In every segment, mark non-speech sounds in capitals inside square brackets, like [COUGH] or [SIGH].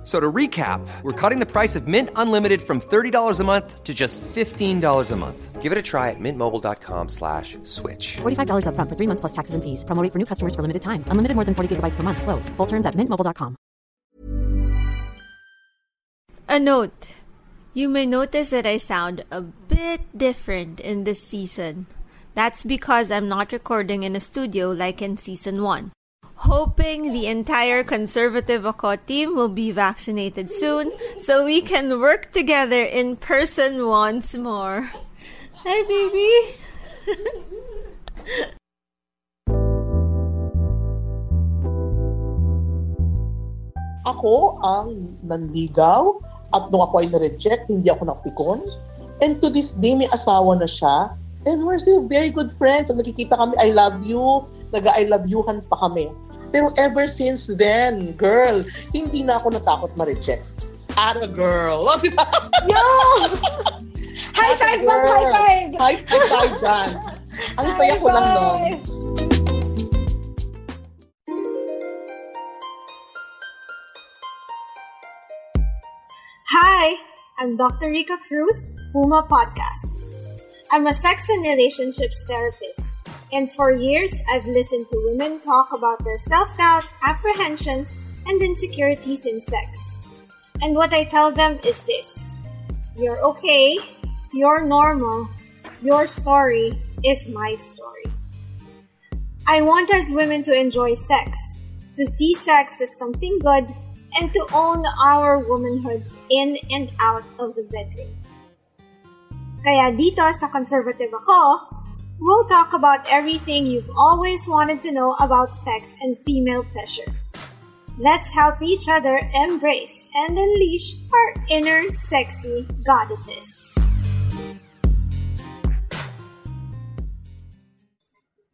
F- So to recap, we're cutting the price of Mint Unlimited from $30 a month to just $15 a month. Give it a try at mintmobile.com slash switch. $45 upfront for three months plus taxes and fees. Promo rate for new customers for limited time. Unlimited more than 40 gigabytes per month. Slows. Full terms at mintmobile.com. A note. You may notice that I sound a bit different in this season. That's because I'm not recording in a studio like in season 1. Hoping the entire conservative Ako team will be vaccinated soon so we can work together in person once more. Hi, baby! Ako ang nanligaw at nung ako ay na-reject, hindi ako napikon. And to this day, may asawa na siya. And we're still very good friends. Pag nakikita kami, I love you, nag-I love youhan pa kami. Pero ever since then, girl, hindi na ako natakot ma-reject. At a girl. Yo! [LAUGHS] High five, ma'am! High five! High five tayo dyan. Ang saya ko lang nun. Hi, I'm Dr. Rika Cruz, Puma Podcast. I'm a sex and relationships therapist, and for years I've listened to women talk about their self doubt, apprehensions, and insecurities in sex. And what I tell them is this You're okay, you're normal, your story is my story. I want us women to enjoy sex, to see sex as something good, and to own our womanhood in and out of the bedroom. Kaya dito sa Conservative Ako, we'll talk about everything you've always wanted to know about sex and female pleasure. Let's help each other embrace and unleash our inner sexy goddesses.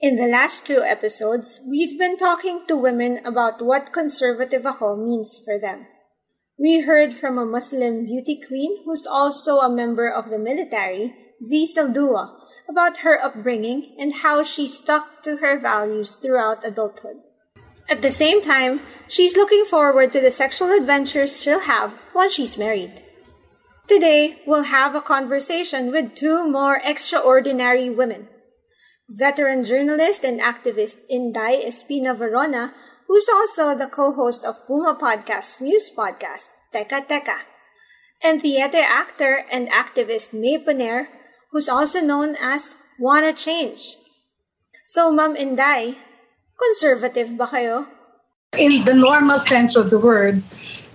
In the last two episodes, we've been talking to women about what conservative ako means for them. We heard from a Muslim beauty queen who's also a member of the military, Z Saldua, about her upbringing and how she stuck to her values throughout adulthood. At the same time, she's looking forward to the sexual adventures she'll have once she's married. Today, we'll have a conversation with two more extraordinary women. Veteran journalist and activist Inday Espina Verona, who's also the co-host of Puma Podcast's news podcast, Teka Teka. And theater actor and activist May Paner, who's also known as Wanna Change. So, Ma'am Inday, conservative ba kayo? in the normal sense of the word,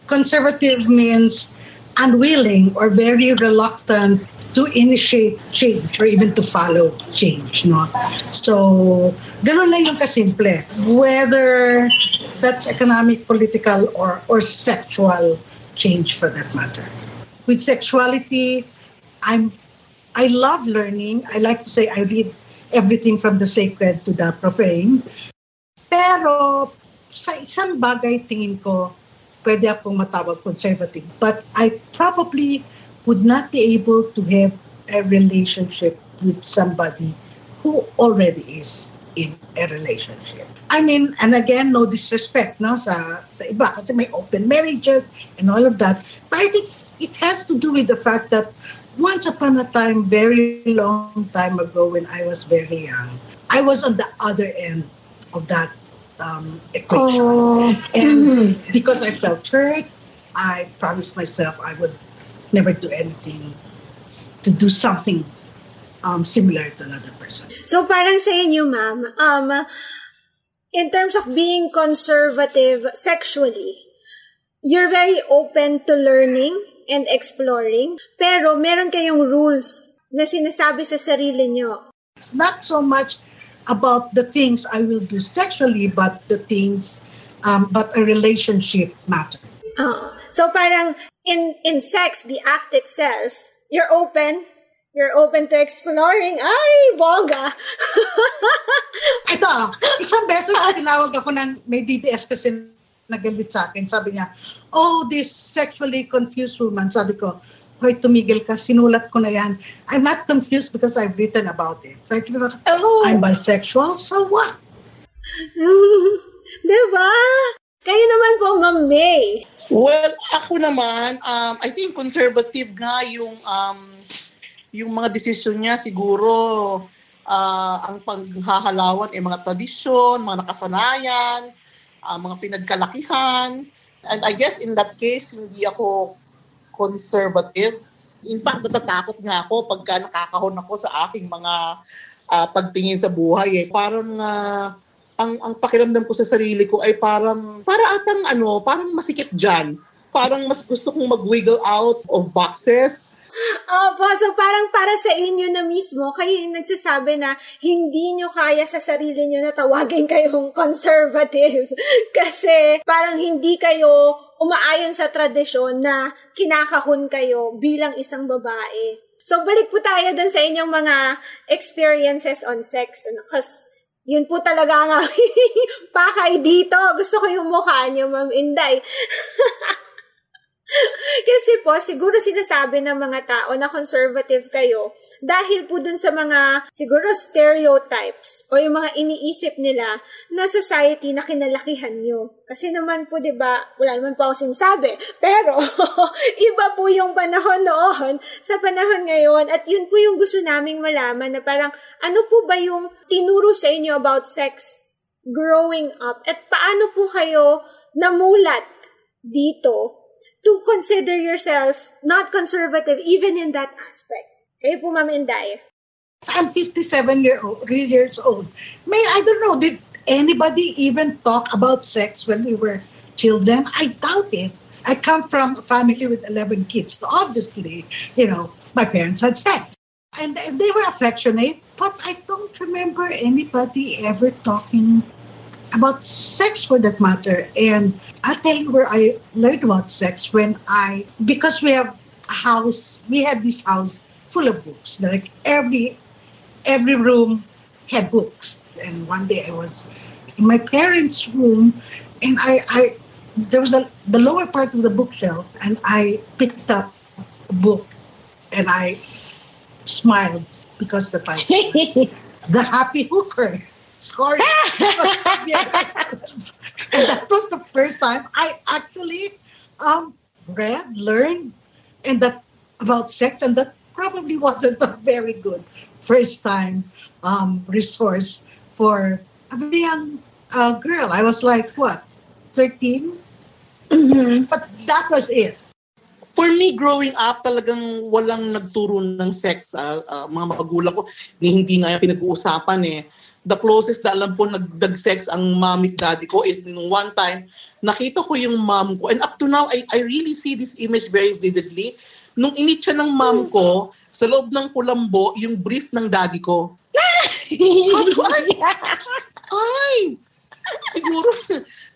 conservative means unwilling or very reluctant to initiate change or even to follow change, no? So, ganun lang yung kasimple. Whether that's economic, political, or, or sexual change for that matter. With sexuality, I'm I love learning. I like to say I read everything from the sacred to the profane. Pero sa isang bagay tingin ko, pwede akong matawag conservative. But I probably would not be able to have a relationship with somebody who already is in a relationship. I mean, and again, no disrespect no, sa, sa iba kasi may open marriages and all of that. But I think it has to do with the fact that once upon a time, very long time ago when I was very young, I was on the other end of that um, equation. Oh. And because I felt hurt, I promised myself I would never do anything to do something um, similar to another person. So parang sa inyo, ma'am, um, in terms of being conservative sexually, you're very open to learning and exploring, pero meron kayong rules na sinasabi sa sarili nyo. It's not so much about the things I will do sexually, but the things, um, but a relationship matter. Oo. so parang in in sex, the act itself, you're open, you're open to exploring. Ay, bongga! [LAUGHS] Ito, isang beses tinawag ako ng may DDS kasi nagalit sa akin. Sabi niya, oh, this sexually confused woman. Sabi ko, hoy, tumigil ka, sinulat ko na yan. I'm not confused because I've written about it. Ko, Oh. I'm bisexual, so what? [LAUGHS] diba? Kayo naman po, Ma'am May. Well, ako naman, um, I think conservative nga yung um, yung mga desisyon niya siguro ah, ang paghahalawan ay mga tradisyon, mga nakasanayan, ah, mga pinagkalakihan. And I guess in that case, hindi ako conservative. In fact, natatakot nga ako pagka nakakahon ako sa aking mga ah, pagtingin sa buhay. Eh. Parang ah, ang ang pakiramdam ko sa sarili ko ay parang para atang ano, parang masikip diyan. Parang mas gusto kong mag-wiggle out of boxes. Opo, so parang para sa inyo na mismo, kayo yung nagsasabi na hindi nyo kaya sa sarili nyo na tawagin kayong conservative. [LAUGHS] Kasi parang hindi kayo umaayon sa tradisyon na kinakahon kayo bilang isang babae. So balik po tayo dun sa inyong mga experiences on sex. Ano, Kasi yun po talaga nga [LAUGHS] pakay dito. Gusto ko yung mukha niyo, Ma'am Inday. [LAUGHS] [LAUGHS] Kasi po, siguro sinasabi ng mga tao na conservative kayo dahil po dun sa mga siguro stereotypes o yung mga iniisip nila na society na kinalakihan nyo. Kasi naman po, di ba, wala naman po ako sinasabi. Pero, [LAUGHS] iba po yung panahon noon sa panahon ngayon. At yun po yung gusto naming malaman na parang ano po ba yung tinuro sa inyo about sex growing up? At paano po kayo namulat dito to consider yourself not conservative even in that aspect. Kayo po, Ma'am Inday. I'm 57 year old, years old. May I don't know, did anybody even talk about sex when we were children? I doubt it. I come from a family with 11 kids. So obviously, you know, my parents had sex. And they were affectionate, but I don't remember anybody ever talking about sex for that matter. And I'll tell you where I learned about sex when I, because we have a house, we had this house full of books. Like every, every room had books. And one day I was in my parents' room and I, I there was a, the lower part of the bookshelf and I picked up a book and I smiled because the title was [LAUGHS] The Happy Hooker. Sorry. and [LAUGHS] that was the first time I actually um, read, learned, and that about sex, and that probably wasn't a very good first time um, resource for a very young uh, girl. I was like, what, 13? But that was it. For me, growing up, talagang walang nagturo ng sex. ah, ah, mga magulang ko, ni hindi nga yung pinag-uusapan eh. The closest na alam po nagdag-sex ang mommy daddy ko is nung one time, nakita ko yung mom ko. And up to now, I, I really see this image very vividly. Nung init siya ng mom ko, sa loob ng kulambo, yung brief ng daddy ko. [LAUGHS] Sabi ko, ay, ay, siguro,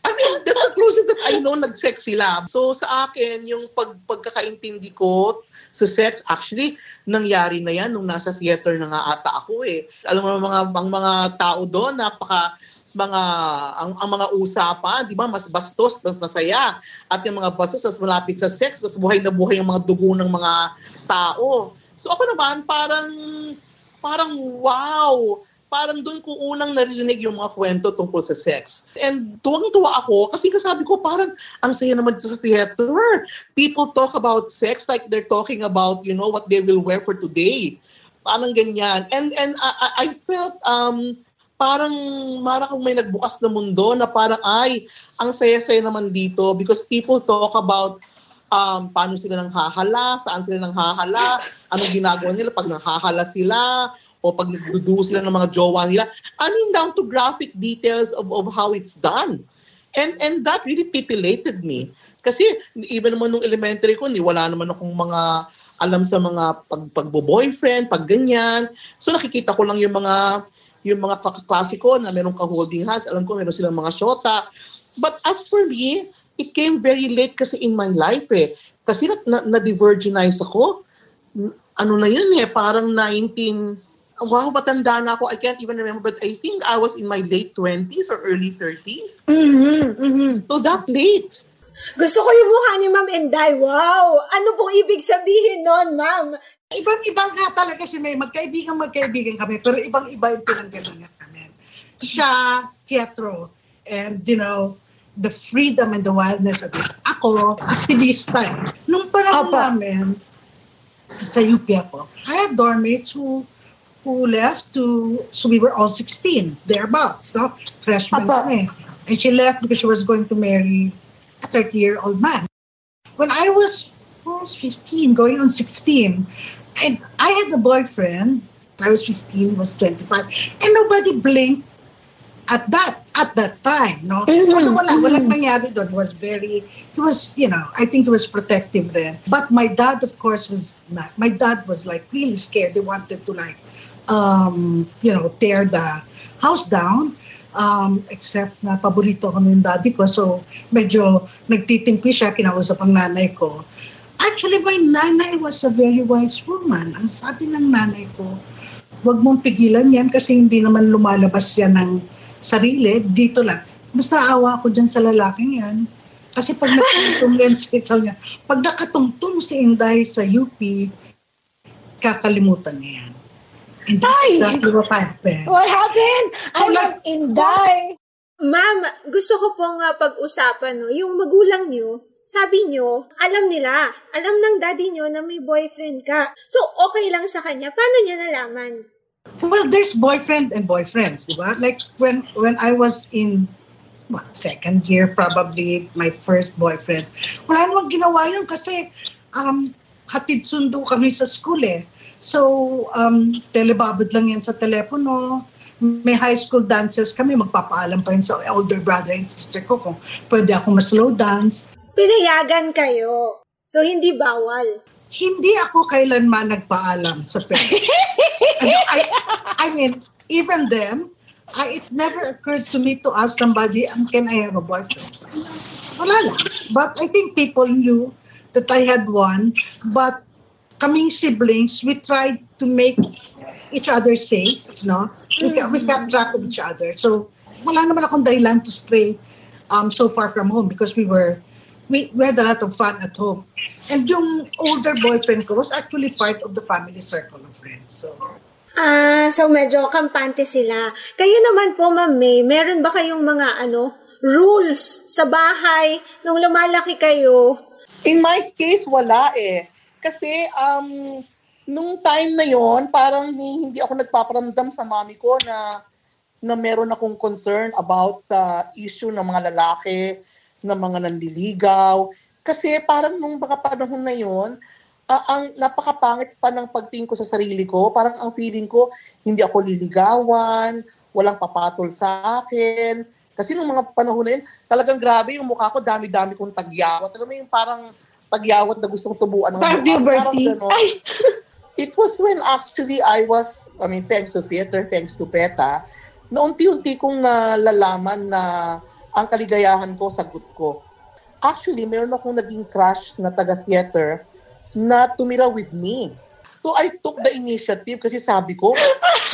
I mean, that's the closest that I know nag-sex sila. So sa akin, yung pag, pagkakaintindi ko sa sex, actually, nangyari na yan nung nasa theater na nga ata ako eh. Alam mo, mga, ang mga tao doon, napaka, mga ang, ang mga usapan, 'di ba, mas bastos, mas masaya. At yung mga bastos mas malapit sa sex, mas buhay na buhay ang mga dugo ng mga tao. So ako naman parang parang wow, parang doon ko unang narinig yung mga kwento tungkol sa sex. And tuwang-tuwa ako kasi kasabi ko parang ang saya naman dito sa theater. People talk about sex like they're talking about, you know, what they will wear for today. Parang ganyan. And and I, I- felt um parang kung may nagbukas na mundo na parang ay ang saya-saya naman dito because people talk about um, paano sila nang hahala, saan sila nang hahala, anong ginagawa nila pag nanghahala sila, o pag nagduduo sila ng mga jowa nila. I mean, down to graphic details of, of how it's done. And and that really titillated me. Kasi even naman nung elementary ko, ni wala naman akong mga alam sa mga pag pagbo-boyfriend, pag ganyan. So nakikita ko lang yung mga yung mga kaklase ko na meron ka holding hands, alam ko meron silang mga shota. But as for me, it came very late kasi in my life eh. Kasi na, na, na-divergenize ako. Ano na yun eh, parang 19, wow, matanda na ako. I can't even remember, but I think I was in my late 20s or early 30s. Mhm, mhm. So that late. Gusto ko yung mukha ni Ma'am Enday. Wow! Ano pong ibig sabihin nun, Ma'am? Ibang-ibang nga talaga si May. Magkaibigan, magkaibigan kami. Pero ibang-iba yung pinanggalingan kami. Siya, teatro. And, you know, the freedom and the wildness of it. Ako, aktivista. eh. Nung panahon Apa. namin, sa UP ako, I had dorm mates who who left to, so we were all 16, thereabouts, no? Freshmen kami. And she left because she was going to marry a 30-year-old man. When I was, I was 15, going on 16, and I had a boyfriend, I was 15, he was 25, and nobody blinked at that at that time, no? Mm-hmm. Although wala, mm-hmm. walang nangyari doon. He was very, he was, you know, I think he was protective then. But my dad, of course, was not. My dad was like really scared. They wanted to like, um, you know, tear the house down. Um, except na paborito ko ng daddy ko. So, medyo nagtitimpi siya, kinausap ang nanay ko. Actually, my nanay was a very wise woman. Ang sabi ng nanay ko, huwag mong pigilan yan kasi hindi naman lumalabas yan ng sarili. Dito lang. Basta awa ko dyan sa lalaking yan. Kasi pag nakatungtong [LAUGHS] yan, sabi niya, pag nakatungtong si Inday sa UP, kakalimutan niya yan. And that's Ay! exactly what happened. What happened? So, I'm like, Inday. Ma'am, gusto ko pong uh, pag-usapan, no, yung magulang niyo, sabi niyo, alam nila, alam ng daddy niyo na may boyfriend ka. So, okay lang sa kanya. Paano niya nalaman? Well, there's boyfriend and boyfriends, di ba? Like when when I was in what, second year, probably my first boyfriend. Wala namang ginawa yun kasi um, hatid sundo kami sa school eh. So, um, telebabad lang yan sa telepono. May high school dances kami, magpapaalam pa yun sa older brother and sister ko kung pwede ako ma-slow dance. Pinayagan kayo. So, hindi bawal. hindi ako kailanman nagpaalam sa parents. [LAUGHS] ano, I, I mean, even then, I, it never occurred to me to ask somebody, um, can I have a boyfriend? Wala lang. But I think people knew that I had one. But kaming siblings, we tried to make each other safe, no? We, we kept track of each other. So, wala naman akong dahilan to stray um, so far from home because we were we, we had a lot of fun at home. And yung older boyfriend ko was actually part of the family circle of friends. So, Ah, so medyo kampante sila. Kayo naman po, Ma'am May, meron ba kayong mga ano, rules sa bahay nung lumalaki kayo? In my case, wala eh. Kasi um, nung time na yon parang hindi ako nagpaparamdam sa mami ko na na meron akong concern about the issue ng mga lalaki, ng mga nanliligaw. Kasi parang nung mga panahon na yon, ah, ang napakapangit pa ng pagtingin ko sa sarili ko. Parang ang feeling ko, hindi ako liligawan, walang papatol sa akin. Kasi nung mga panahon na yun, talagang grabe yung mukha ko, dami-dami kong tagyawat. Alam mo yung parang tagyawat na gustong tubuan ng puberty. [LAUGHS] It was when actually I was, I mean, thanks to theater, thanks to PETA, na unti-unti kong nalalaman na ang kaligayahan ko, sagot ko. Actually, meron akong naging crush na taga-theater na tumira with me. So I took the initiative kasi sabi ko,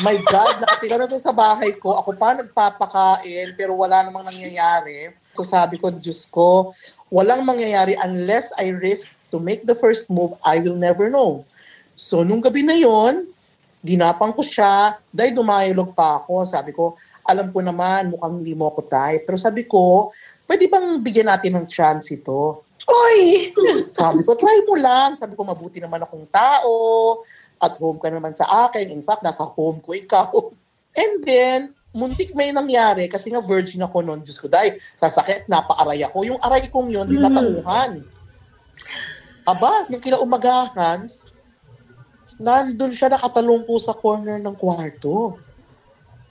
my God, nakatira na to sa bahay ko. Ako pa nagpapakain pero wala namang nangyayari. So sabi ko, Diyos ko, walang mangyayari unless I risk to make the first move, I will never know. So nung gabi na yon, ginapang ko siya, dahil dumayalog pa ako. Sabi ko, alam ko naman, mukhang hindi mo ako type. Pero sabi ko, pwede bang bigyan natin ng chance ito? Oy! Sabi ko, try mo lang. Sabi ko, mabuti naman akong tao. At home ka naman sa akin. In fact, nasa home ko ikaw. [LAUGHS] And then, muntik may nangyari kasi nga virgin ako noon. Diyos ko, dahil sasakit, napaaray ako. Yung aray kong yun, di natauhan. Aba, nung kinaumagahan, nandun siya nakatalungko sa corner ng kwarto.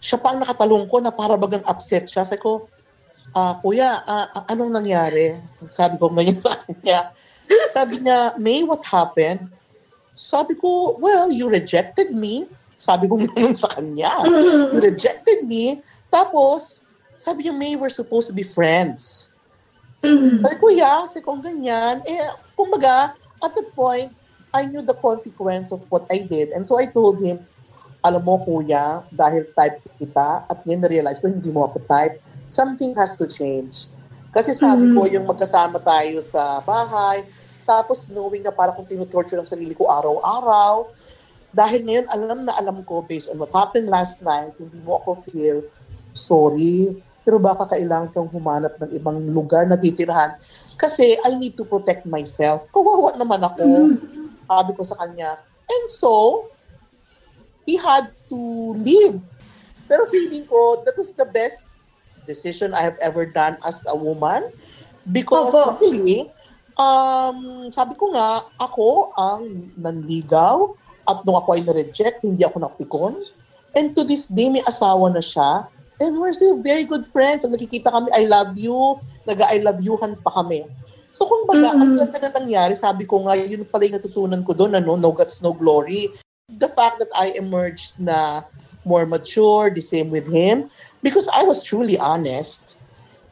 Siya pa ang nakatalungko na para bagang upset siya. Sabi ko, ah, kuya, ah, ah, anong nangyari? Sabi ko ngayon [LAUGHS] sa kanya. Sabi niya, May, what happened? Sabi ko, well, you rejected me. Sabi ko [LAUGHS] ngayon sa kanya. You rejected me. Tapos, sabi niya, May, we're supposed to be friends. Sabi ko, yeah. Sabi ko, ganyan. Eh, kumbaga, at that point, I knew the consequence of what I did. And so I told him, alam mo kuya, dahil type kita, at ngayon na-realize ko hindi mo ako type, something has to change. Kasi sabi ko, yung magkasama tayo sa bahay, tapos knowing na parang kung tinutorture ang sarili ko araw-araw, dahil ngayon alam na alam ko based on what happened last night, hindi mo ako feel sorry, pero baka kailangan kang humanap ng ibang lugar na titirahan. Kasi I need to protect myself. Kawawa naman ako. Sabi ko sa kanya. And so, he had to leave. Pero feeling ko, that was the best decision I have ever done as a woman. Because Opo. really, um, sabi ko nga, ako ang nanligaw at nung ako ay na-reject, hindi ako napikon. And to this day, may asawa na siya. And we're still very good friends. Pag nakikita kami, I love you, nag-I love you-han pa kami. So kung baga, ang ganda na nangyari, sabi ko nga, yun pala yung natutunan ko doon, ano, no guts, no glory. The fact that I emerged na more mature, the same with him, because I was truly honest.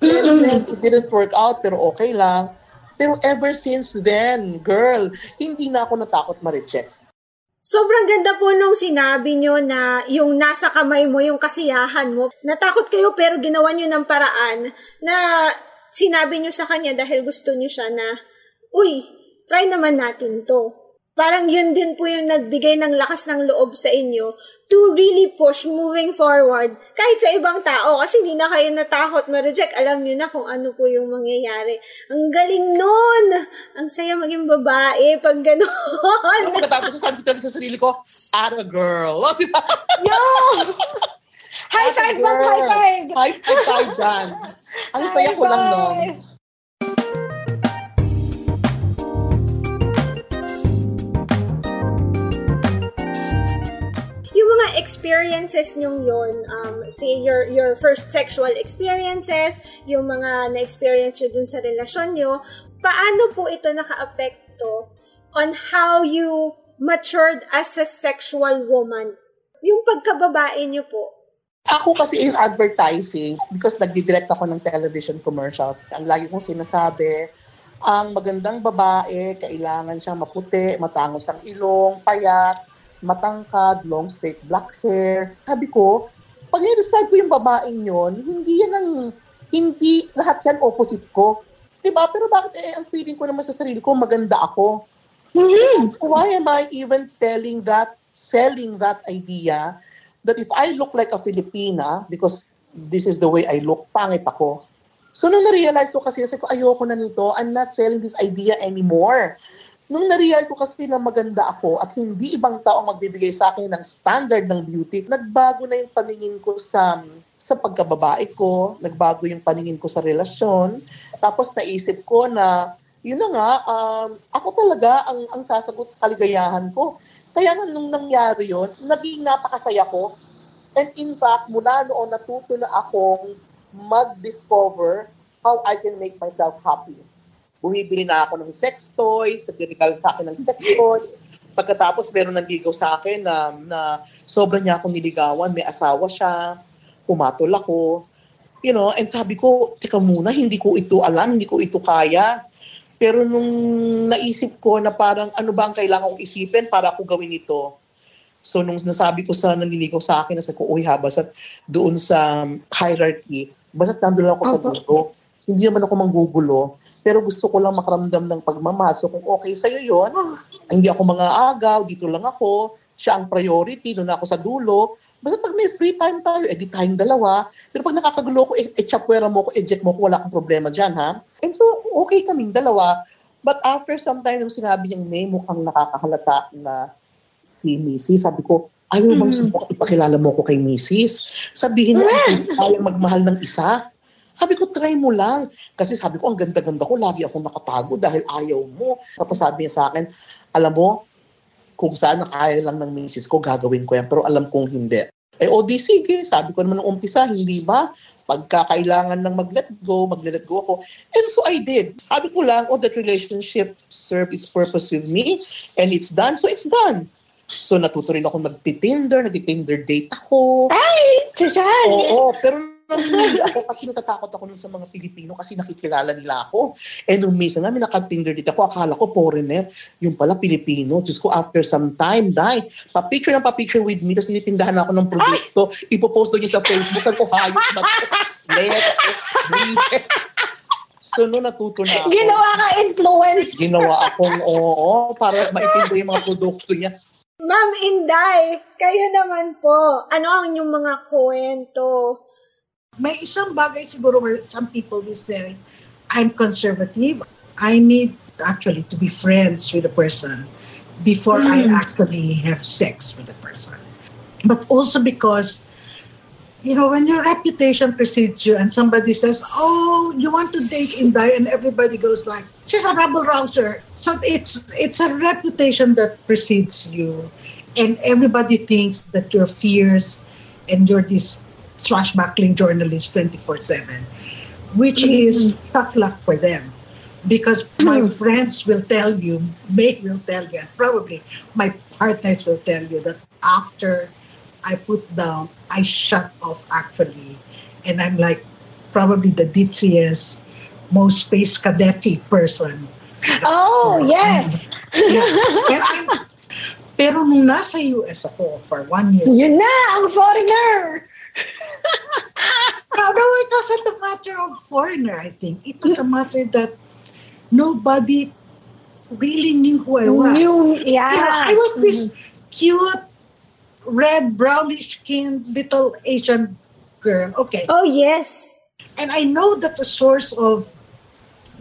And then it didn't work out, pero okay lang. Pero ever since then, girl, hindi na ako natakot ma-reject. Sobrang ganda po nung sinabi nyo na yung nasa kamay mo, yung kasiyahan mo. Natakot kayo pero ginawa nyo ng paraan na sinabi nyo sa kanya dahil gusto nyo siya na, uy, try naman natin to. Parang yun din po yung nagbigay ng lakas ng loob sa inyo to really push moving forward kahit sa ibang tao kasi hindi na kayo natakot ma-reject. Alam nyo na kung ano po yung mangyayari. Ang galing nun! Ang saya maging babae pag gano'n. Ano pagkatapos sabi ko sa sarili ko, Ara girl. [LAUGHS] Yo! High five, ma'am! High five! High five tayo dyan. Ang saya ko lang nun. Experiences nyong yun, um, say your, your first sexual experiences, yung mga na-experience nyo dun sa relasyon nyo, paano po ito naka-apekto on how you matured as a sexual woman? Yung pagkababae nyo po. Ako kasi in advertising, because nagdidirect ako ng television commercials, ang lagi kong sinasabi, ang magandang babae, kailangan siyang maputi, matangos ang ilong, payat, matangkad, long straight black hair. Sabi ko, pag i-describe ko yung babaeng yon, hindi yan ang, hindi lahat yan opposite ko. Diba? Pero bakit eh, ang feeling ko naman sa sarili ko, maganda ako. So why am I even telling that, selling that idea that if I look like a Filipina, because this is the way I look, pangit ako. So nung na-realize ko kasi, sabi ko, ayoko na nito, I'm not selling this idea anymore. Nung na-realize ko kasi na maganda ako at hindi ibang tao ang magbibigay sa akin ng standard ng beauty, nagbago na yung paningin ko sa sa pagkababae ko, nagbago yung paningin ko sa relasyon. Tapos naisip ko na, yun na nga, um, ako talaga ang, ang sasagot sa kaligayahan ko. Kaya nga nung nangyari yun, naging napakasaya ko. And in fact, mula noon natuto na akong mag-discover how I can make myself happy. Bumibili na ako ng sex toys, nagdirigal sa akin ng sex toy. Pagkatapos, meron nanligaw sa akin na, na sobrang niya akong niligawan, may asawa siya, pumatol ako. You know, and sabi ko, teka muna, hindi ko ito alam, hindi ko ito kaya. Pero nung naisip ko na parang ano ba ang kailangan kong isipin para ako gawin ito. So nung nasabi ko sa nanliligaw sa akin, nasa ko, uy ha, basta doon sa hierarchy, basta nandun lang ako sa dulo. Hindi naman ako manggugulo. Pero gusto ko lang makaramdam ng pagmamahal. So kung okay sa'yo yon hindi ako mga agaw, dito lang ako, siya ang priority, doon ako sa dulo. Basta pag may free time tayo, edi tayong dalawa. Pero pag nakakagulo ko, eh, eh chapwera mo ko, eject mo ko, wala akong problema dyan, ha? And so, okay kaming dalawa. But after some time, nung sinabi niyang may mukhang nakakahalata na si Mrs., sabi ko, ayaw bang subukan ipakilala mo ko kay Mrs. Sabihin mo, ay kaya magmahal ng isa. Sabi ko, try mo lang. Kasi sabi ko, ang ganda-ganda ko, lagi akong nakatago dahil ayaw mo. Tapos sabi niya sa akin, alam mo, kung saan kaya lang ng misis ko, gagawin ko yan. Pero alam kong hindi. Eh, o di sige. Sabi ko naman nung umpisa, hindi ba? Pagka kailangan lang mag-let go, mag-let go ako. And so I did. Sabi ko lang, oh, that relationship served its purpose with me and it's done, so it's done. So natuto rin ako mag-tinder, nag-tinder date ako. Ay! Susan! Oo, pero ako kasi natatakot ako nun sa mga Pilipino kasi nakikilala nila ako. And nung minsan namin nakatinder dito ako, akala ko foreigner. Yung pala Pilipino. Diyos ko, after some time, dahil pa-picture ng pa-picture with me, tapos tinitindahan ako ng produkto, ipopost doon niya sa Facebook, saan ko hayop na Let's, breathe. So, no, natuto na ako. Ginawa ka influence. Ginawa akong oo, para maitindi yung mga produkto niya. Ma'am Inday, kayo naman po. Ano ang inyong mga kwento? May isang bagay siguro where some people will say, I'm conservative. I need actually to be friends with a person before I actually have sex with a person. But also because, you know, when your reputation precedes you and somebody says, oh, you want to date Inday, and everybody goes like, she's a rebel rouser. So it's it's a reputation that precedes you. And everybody thinks that you're fierce and you're this swashbuckling journalist 24-7, which mm-hmm. is tough luck for them. Because mm-hmm. my friends will tell you, May will tell you, and probably my partners will tell you that after I put down, I shut off actually. And I'm like probably the ditziest, most space cadety person. Oh, yes. Yeah. And I'm, pero nung nasa US ako for one year, Yun na, ang foreigner. No, no, it wasn't a matter of foreigner, I think. It was a matter that nobody really knew who I was. New, yeah. You know, I was this mm-hmm. cute, red, brownish skinned little Asian girl. Okay. Oh, yes. And I know that's a source of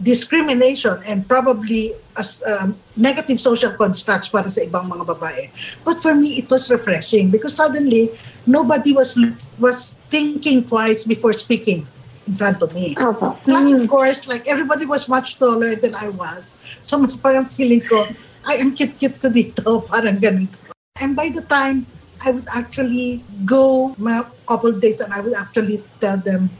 discrimination and probably as um, negative social constructs para sa ibang mga babae. But for me, it was refreshing because suddenly nobody was was thinking twice before speaking in front of me. Opo. Plus, of course, like everybody was much taller than I was. So mas parang feeling ko, ay, ang cute-cute ko dito, [LAUGHS] parang ganito. And by the time I would actually go my couple dates and I would actually tell them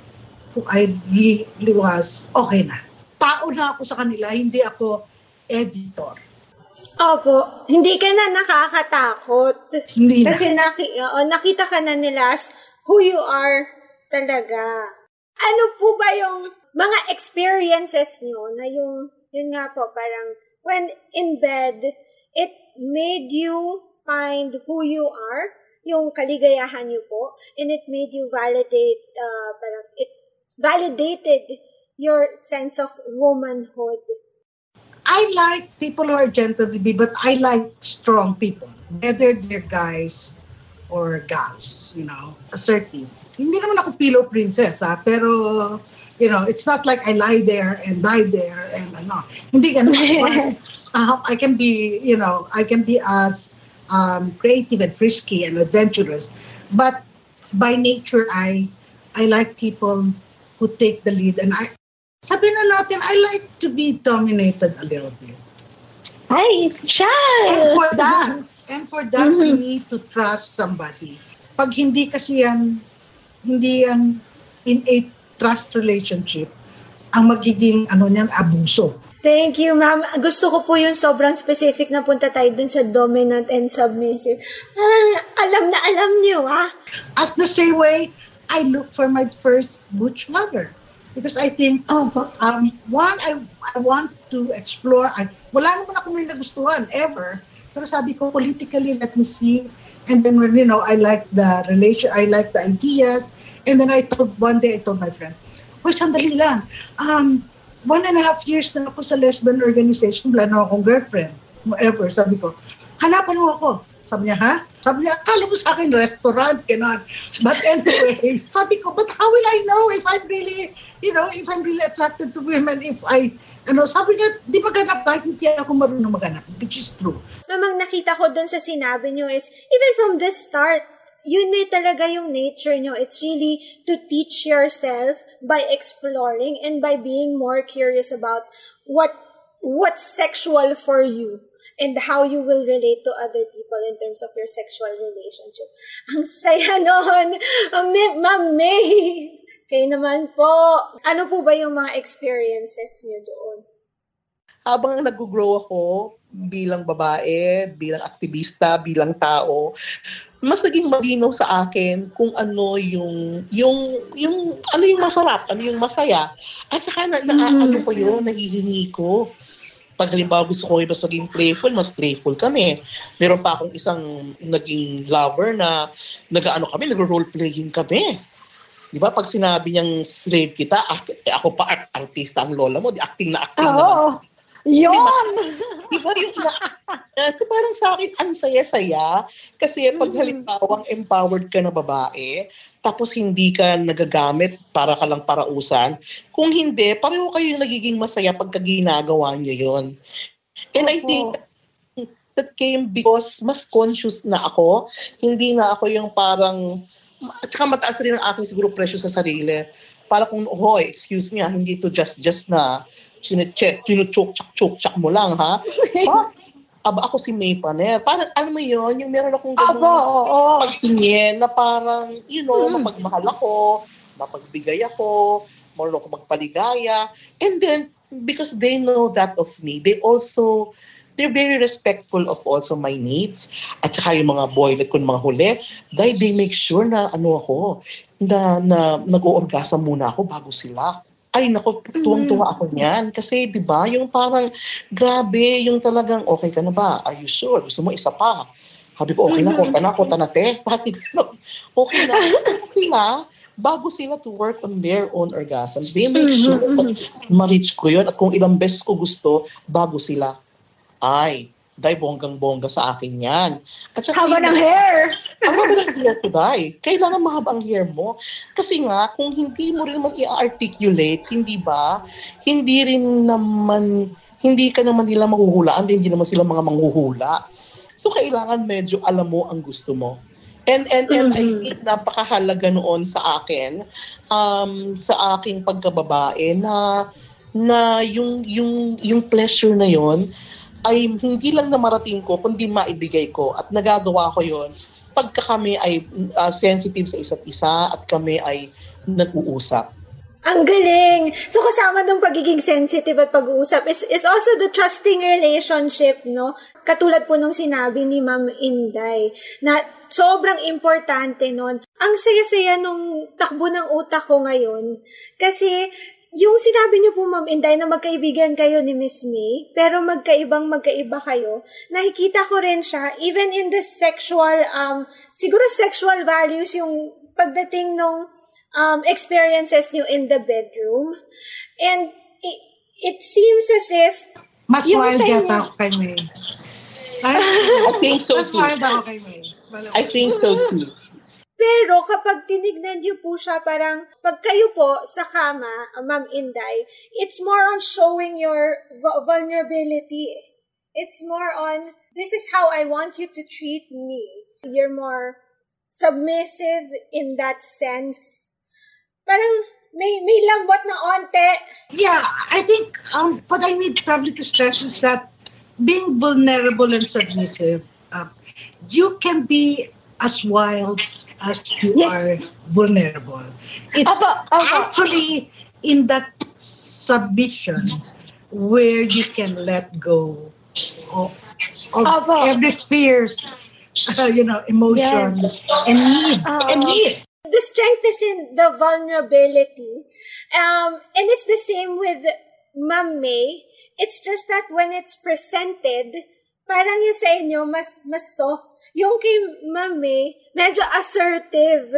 who I really was, okay na. Tao na ako sa kanila, hindi ako editor. Opo, hindi ka na nakakatakot. Hindi na. Kasi naki, oo, nakita ka na nila as who you are talaga. Ano po ba yung mga experiences nyo na yung, yun nga po, parang when in bed, it made you find who you are, yung kaligayahan nyo po, and it made you validate, uh, parang it validated your sense of womanhood. I like people who are gentle to be, but I like strong people, whether they're guys or gals, you know, assertive. Hindi naman ako pillow princess, ha? pero, you know, it's not like I lie there and die there and ano. Hindi ganun. [LAUGHS] uh, I can be, you know, I can be as um, creative and frisky and adventurous, but by nature, I I like people who take the lead and I sabi na natin, I like to be dominated a little bit. Ay, siya! And for that, and for that, we need to trust somebody. Pag hindi kasi yan, hindi yan in a trust relationship, ang magiging ano niyan, abuso. Thank you, ma'am. Gusto ko po yung sobrang specific na punta tayo dun sa dominant and submissive. Ah, alam na alam niyo, ah. As the same way, I look for my first butch lover. Because I think, Opo. um, one, I, I want to explore. I, wala naman ako may nagustuhan, ever. Pero sabi ko, politically, let me see. And then, when, you know, I like the relation, I like the ideas. And then I told, one day I told my friend, Uy, sandali lang. Um, one and a half years na ako sa lesbian organization, wala na akong girlfriend. Whatever. Sabi ko, hanapan mo ako. Sabi niya, ha? Sabi niya, akala mo sa akin restaurant, ganon. But anyway, [LAUGHS] sabi ko, but how will I know if I'm really, you know, if I'm really attracted to women, if I, ano, sabi niya, di ba ganap kahit hindi ako marunong maganap, which is true. Mamang nakita ko dun sa sinabi niyo is, even from the start, yun na talaga yung nature nyo. It's really to teach yourself by exploring and by being more curious about what what's sexual for you and how you will relate to other people in terms of your sexual relationship. [LAUGHS] Ang saya! May- Ma'am May! [LAUGHS] Kayo naman po. Ano po ba yung mga experiences niyo doon? habang nag-grow ako bilang babae, bilang aktivista, bilang tao, mas naging malinaw sa akin kung ano yung yung yung ano yung masarap, ano yung masaya. At saka na, na ano ko yun, nahihingi ko. Pag halimbawa gusto ko mas maging playful, mas playful kami. Meron pa akong isang naging lover na nag-ano kami, nag-role playing kami. Di ba? Pag sinabi niyang slave kita, ak- ako pa art- artista ang lola mo, di acting na acting naman. Yun! Iba [LAUGHS] yung ina... Kasi parang sa akin, ang saya-saya. Kasi pag halimbawang empowered ka na babae, tapos hindi ka nagagamit para ka lang parausan, kung hindi, pareho kayo yung nagiging masaya pagka ginagawa niyo yon. And I think that came because mas conscious na ako. Hindi na ako yung parang... At saka mataas rin ang aking siguro presyo sa sarili. Para kung, hoy, excuse me, ah, hindi to just-just na chinecheck, chinuchok-chak-chok-chak mo lang, ha? ha? [LAUGHS] Aba, ako si May Paner. Parang, ano mo yun, yung meron akong ganun Aba, pagtingin na parang, you know, mapagmahal ako, mapagbigay ako, marunong ako magpaligaya. And then, because they know that of me, they also, they're very respectful of also my needs. At saka yung mga boylet ko mga huli, dahil they make sure na ano ako, na, na nag-o-orgasm muna ako bago sila. Ay, nako, tuwang-tuwa ako niyan. Kasi, di ba, yung parang, grabe, yung talagang, okay ka na ba? Are you sure? Gusto mo isa pa? Sabi ko, okay na, kota na, kota na, te. [LAUGHS] Pati gano'n. Okay na. sila, bago sila to work on their own orgasm, they make sure that ma-reach ko yun. At kung ilang beses ko gusto, bago sila. Ay, dahil bonggang-bongga sa akin yan. At saka, Haba ng hair! ang haba ng hair ko, Day. Kailangan mahaba ang hair mo. Kasi nga, kung hindi mo rin mag i-articulate, hindi ba, hindi rin naman, hindi ka naman nila mahuhulaan, hindi naman sila mga manghuhula. So, kailangan medyo alam mo ang gusto mo. And, and, and I think napakahalaga noon sa akin, um, sa aking pagkababae, na, na yung, yung, yung pleasure na yon ay hindi lang namarating ko, kundi maibigay ko. At nagagawa ko yon pagka kami ay uh, sensitive sa isa't isa at kami ay nag-uusap. Ang galing! So kasama ng pagiging sensitive at pag-uusap is, is also the trusting relationship, no? Katulad po nung sinabi ni Ma'am Inday, na sobrang importante nun. Ang saya-saya nung takbo ng utak ko ngayon. Kasi yung sinabi niyo po, Ma'am Inday, na magkaibigan kayo ni Miss May, pero magkaibang magkaiba kayo, nakikita ko rin siya, even in the sexual, um, siguro sexual values, yung pagdating nung um, experiences niyo in the bedroom. And it, it seems as if, Mas wild yata ako kay May. [LAUGHS] Ay, I think so mas too. wild ako kay May. I think so too. Pero kapag tinignan niyo po siya, parang pag kayo po sa kama, uh, Ma'am Inday, it's more on showing your vu- vulnerability. It's more on, this is how I want you to treat me. You're more submissive in that sense. Parang may, may lambot na onte. Yeah, I think um, what I need probably to stress is that being vulnerable and submissive, um, you can be as wild as you Yes. are vulnerable. It's actually in that submission where you can let go of, of every fears, uh, you know, emotions and need and need. the strength is in the vulnerability. Um, and it's the same with May. It's just that when it's presented, parang yung sa inyo, mas, mas soft. Yung kay May, medyo assertive.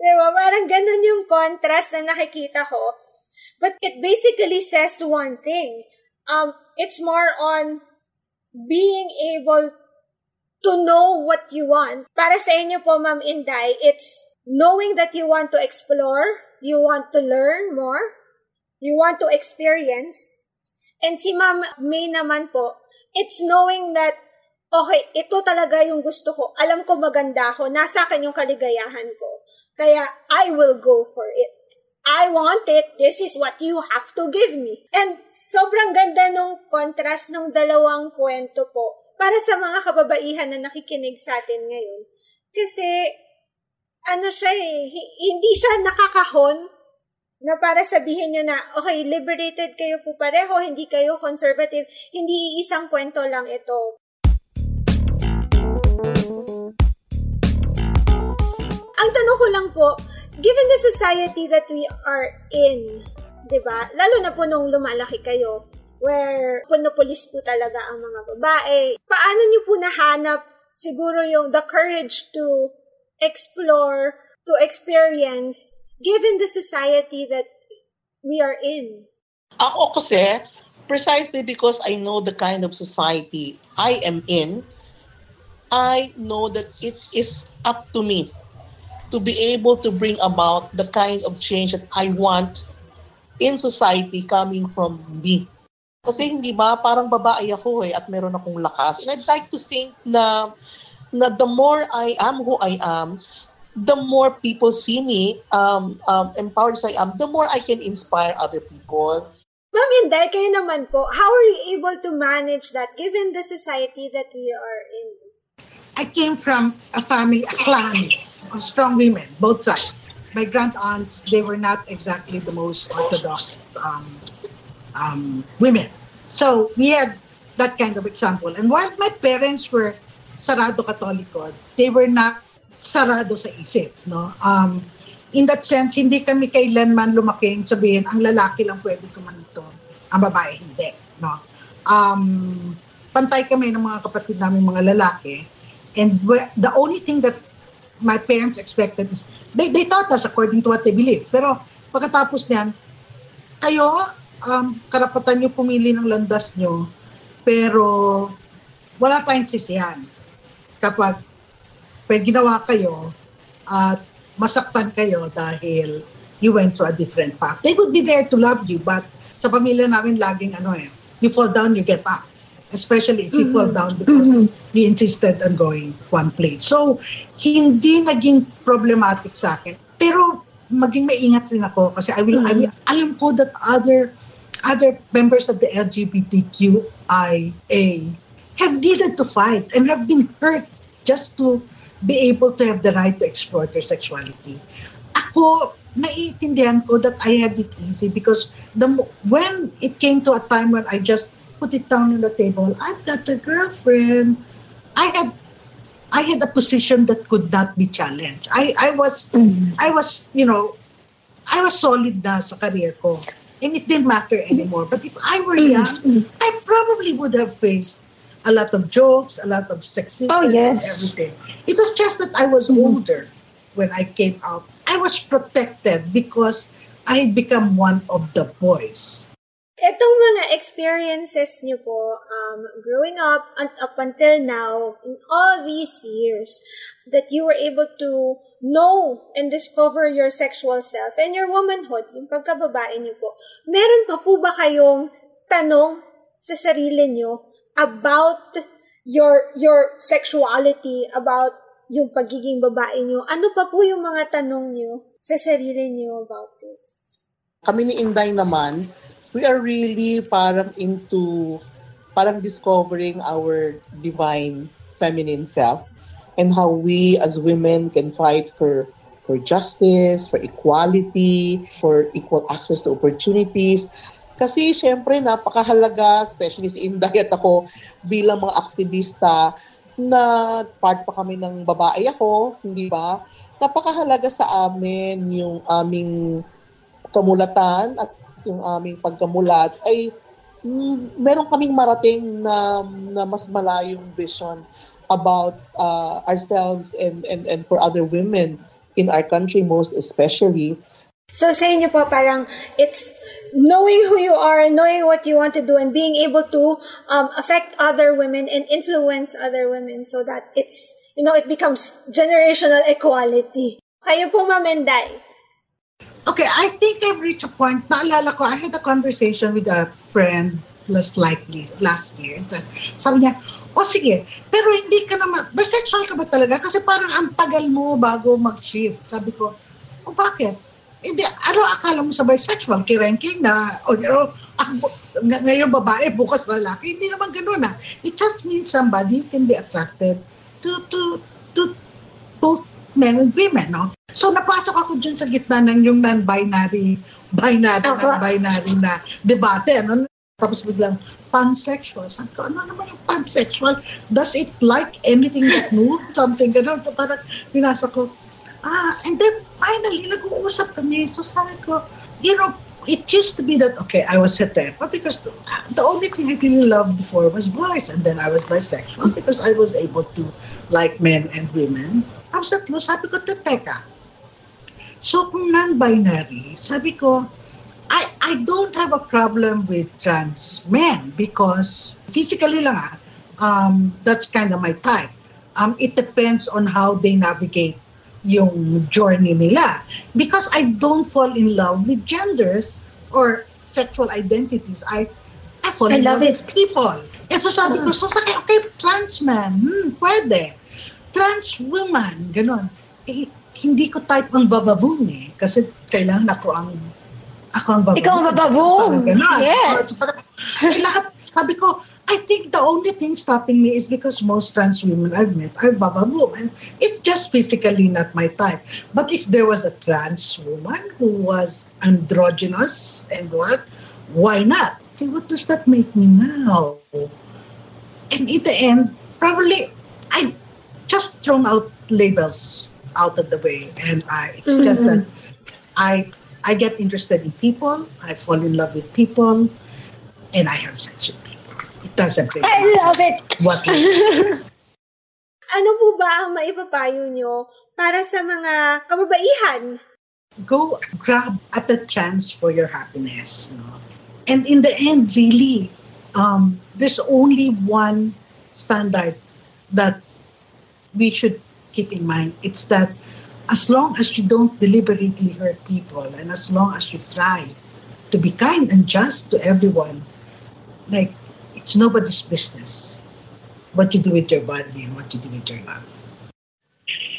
Diba? Parang ganun yung contrast na nakikita ko. But it basically says one thing. Um, it's more on being able to know what you want. Para sa inyo po, Ma'am Inday, it's knowing that you want to explore, you want to learn more, you want to experience. And si Ma'am May naman po, it's knowing that, okay, ito talaga yung gusto ko. Alam ko maganda ako. Nasa akin yung kaligayahan ko. Kaya, I will go for it. I want it. This is what you have to give me. And sobrang ganda nung contrast ng dalawang kwento po para sa mga kababaihan na nakikinig sa atin ngayon. Kasi, ano siya eh, hi- hindi siya nakakahon na para sabihin nyo na, okay, liberated kayo po pareho, hindi kayo conservative, hindi isang kwento lang ito. Ang tanong ko lang po, given the society that we are in, 'di ba? Lalo na po nung lumalaki kayo, where punopolis po talaga ang mga babae. Paano niyo po nahanap siguro yung the courage to explore, to experience, given the society that we are in? Ako kasi, precisely because I know the kind of society I am in, I know that it is up to me to be able to bring about the kind of change that I want in society coming from me. Kasi hindi ba, parang babae ako eh, at meron akong lakas. And I'd like to think na, na the more I am who I am, the more people see me um, um, empowered as I am, the more I can inspire other people. Ma'am Inday, kayo naman po, how are you able to manage that given the society that we are in? I came from a family, a clan of strong women, both sides. My grand aunts, they were not exactly the most orthodox um, um, women. So we had that kind of example. And while my parents were sarado katoliko, they were not sarado sa isip. No? Um, in that sense, hindi kami kailanman lumaking sabihin, ang lalaki lang pwede kumanito, ang babae hindi. No? Um, pantay kami ng mga kapatid namin mga lalaki. And the only thing that my parents expected is, they, they taught us according to what they believe. Pero pagkatapos niyan, kayo, um, karapatan nyo pumili ng landas nyo, pero wala tayong sisihan. Kapag pag ginawa kayo at masaktan kayo dahil you went through a different path. They would be there to love you, but sa pamilya namin laging ano eh, you fall down, you get up. Especially if you fall down because you insisted on going one place. So, hindi naging problematic sa akin. Pero maging maingat rin ako kasi I will, I will alam ko that other other members of the LGBTQIA have needed to fight and have been hurt just to be able to have the right to explore their sexuality. Ako, naiintindihan ko that I had it easy because the when it came to a time when I just put it down on the table, I've got a girlfriend. I had I had a position that could not be challenged. I I was mm. I was, you know, I was solid na sa career ko. And it didn't matter anymore. But if I were mm. young, I probably would have faced a lot of jokes, a lot of sexism, Oh, yes. and everything. It was just that I was mm. older when I came out. I was protected because I had become one of the boys. Itong mga experiences niyo po, um, growing up and up until now, in all these years, that you were able to know and discover your sexual self and your womanhood, yung pagkababae niyo po, meron pa po ba kayong tanong sa sarili niyo about your your sexuality, about yung pagiging babae niyo? Ano pa po yung mga tanong niyo sa sarili niyo about this? kami ni Inday naman, we are really parang into, parang discovering our divine feminine self and how we as women can fight for for justice, for equality, for equal access to opportunities. Kasi syempre napakahalaga, especially si Inday at ako bilang mga aktivista na part pa kami ng babae ako, hindi ba? Napakahalaga sa amin yung aming kamulatan at yung aming pagkamulat ay mm, meron kaming marating na, na mas malayong vision about uh, ourselves and, and, and for other women in our country most especially. So sa inyo po parang it's knowing who you are, knowing what you want to do, and being able to um, affect other women and influence other women so that it's, you know, it becomes generational equality. Kayo po, Ma'am Enday. Okay, I think I've reached a point. Naalala ko, I had a conversation with a friend less likely last year. Sa- Sabi niya, o sige, pero hindi ka naman, bisexual ka ba talaga? Kasi parang ang tagal mo bago mag-shift. Sabi ko, o bakit? Hindi, ano akala mo sa bisexual? Kirenking na, o o, ah, ngayon babae, bukas lalaki. Hindi naman ganun ah. It just means somebody can be attracted to, to, to both men and women, no? So, napasok ako dyan sa gitna ng yung non-binary, binary, Ako. non-binary na debate, ano? Tapos biglang, pansexual. Sabi ko, ano naman yung pansexual? Does it like anything that moves? [LAUGHS] Something gano'n. So, parang binasa ko, Ah, and then finally, nag-uusap kami. So sabi ko, you know, it used to be that, okay, I was hetepa because the, the only thing I really loved before was boys. And then I was bisexual because I was able to like men and women. Tapos tatlo, sabi ko, teka. So kung non-binary, sabi ko, I, I don't have a problem with trans men because physically lang ah, um, that's kind of my type. Um, it depends on how they navigate yung journey nila. Because I don't fall in love with genders or sexual identities. I I fall I in love love it. with people. And so sabi ko, so sabi, okay, trans man, hmm, pwede. Trans woman, ganun. Eh, hindi ko type ang vavavoom eh. Kasi kailangan ako ang ako ang vavavoom. Ikaw ang. Parang ganun. Yes. So, parang, eh, lahat, sabi ko, I think the only thing stopping me is because most trans women I've met are vavavoom. And it's just physically not my type. But if there was a trans woman who was androgynous and what, why not? Hey, what does that make me now? And in the end, probably I just thrown out labels out of the way. And I, it's just that I I get interested in people, I fall in love with people, and I have sex with people. It doesn't really I love it. what [LAUGHS] Ano po ba ang maipapayo nyo para sa mga kababaihan? go grab at the chance for your happiness. No? And in the end, really, um, there's only one standard that we should keep in mind. It's that as long as you don't deliberately hurt people and as long as you try to be kind and just to everyone, like it's nobody's business what you do with your body and what you do with your love.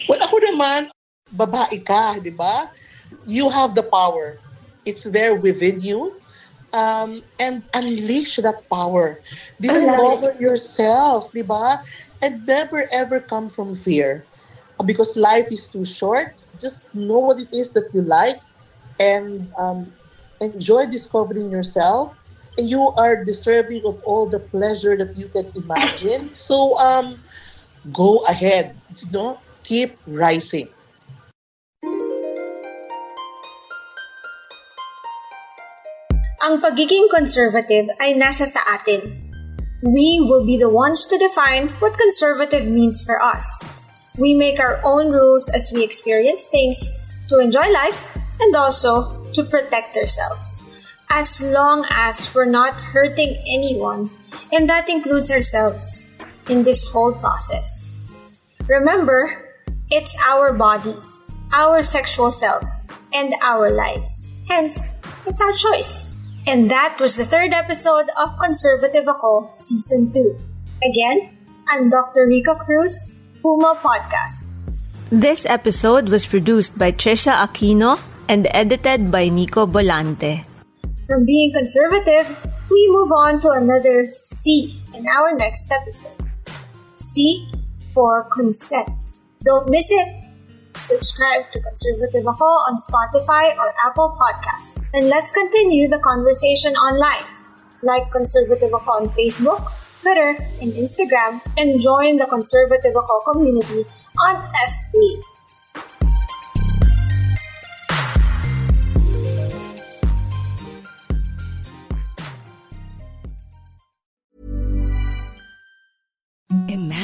Well, ako naman, babae ka, di ba? You have the power. It's there within you. Um, and unleash that power. Discover yourself, di ba? And never ever come from fear. Because life is too short. Just know what it is that you like and um, enjoy discovering yourself. And you are deserving of all the pleasure that you can imagine. So, um, go ahead. You know, keep rising. Ang pagiging conservative ay nasa sa atin. We will be the ones to define what conservative means for us. We make our own rules as we experience things to enjoy life and also to protect ourselves. As long as we're not hurting anyone, and that includes ourselves in this whole process. Remember, it's our bodies, our sexual selves, and our lives. Hence, it's our choice. And that was the third episode of Conservative Ako Season 2. Again, I'm Dr. Rica Cruz, Puma Podcast. This episode was produced by Trisha Aquino and edited by Nico Bolante. From being conservative, we move on to another C in our next episode. C for consent. Don't miss it. Subscribe to Conservative Ako on Spotify or Apple Podcasts. And let's continue the conversation online. Like Conservative Ako on Facebook, Twitter, and Instagram, and join the Conservative Ako community on FB.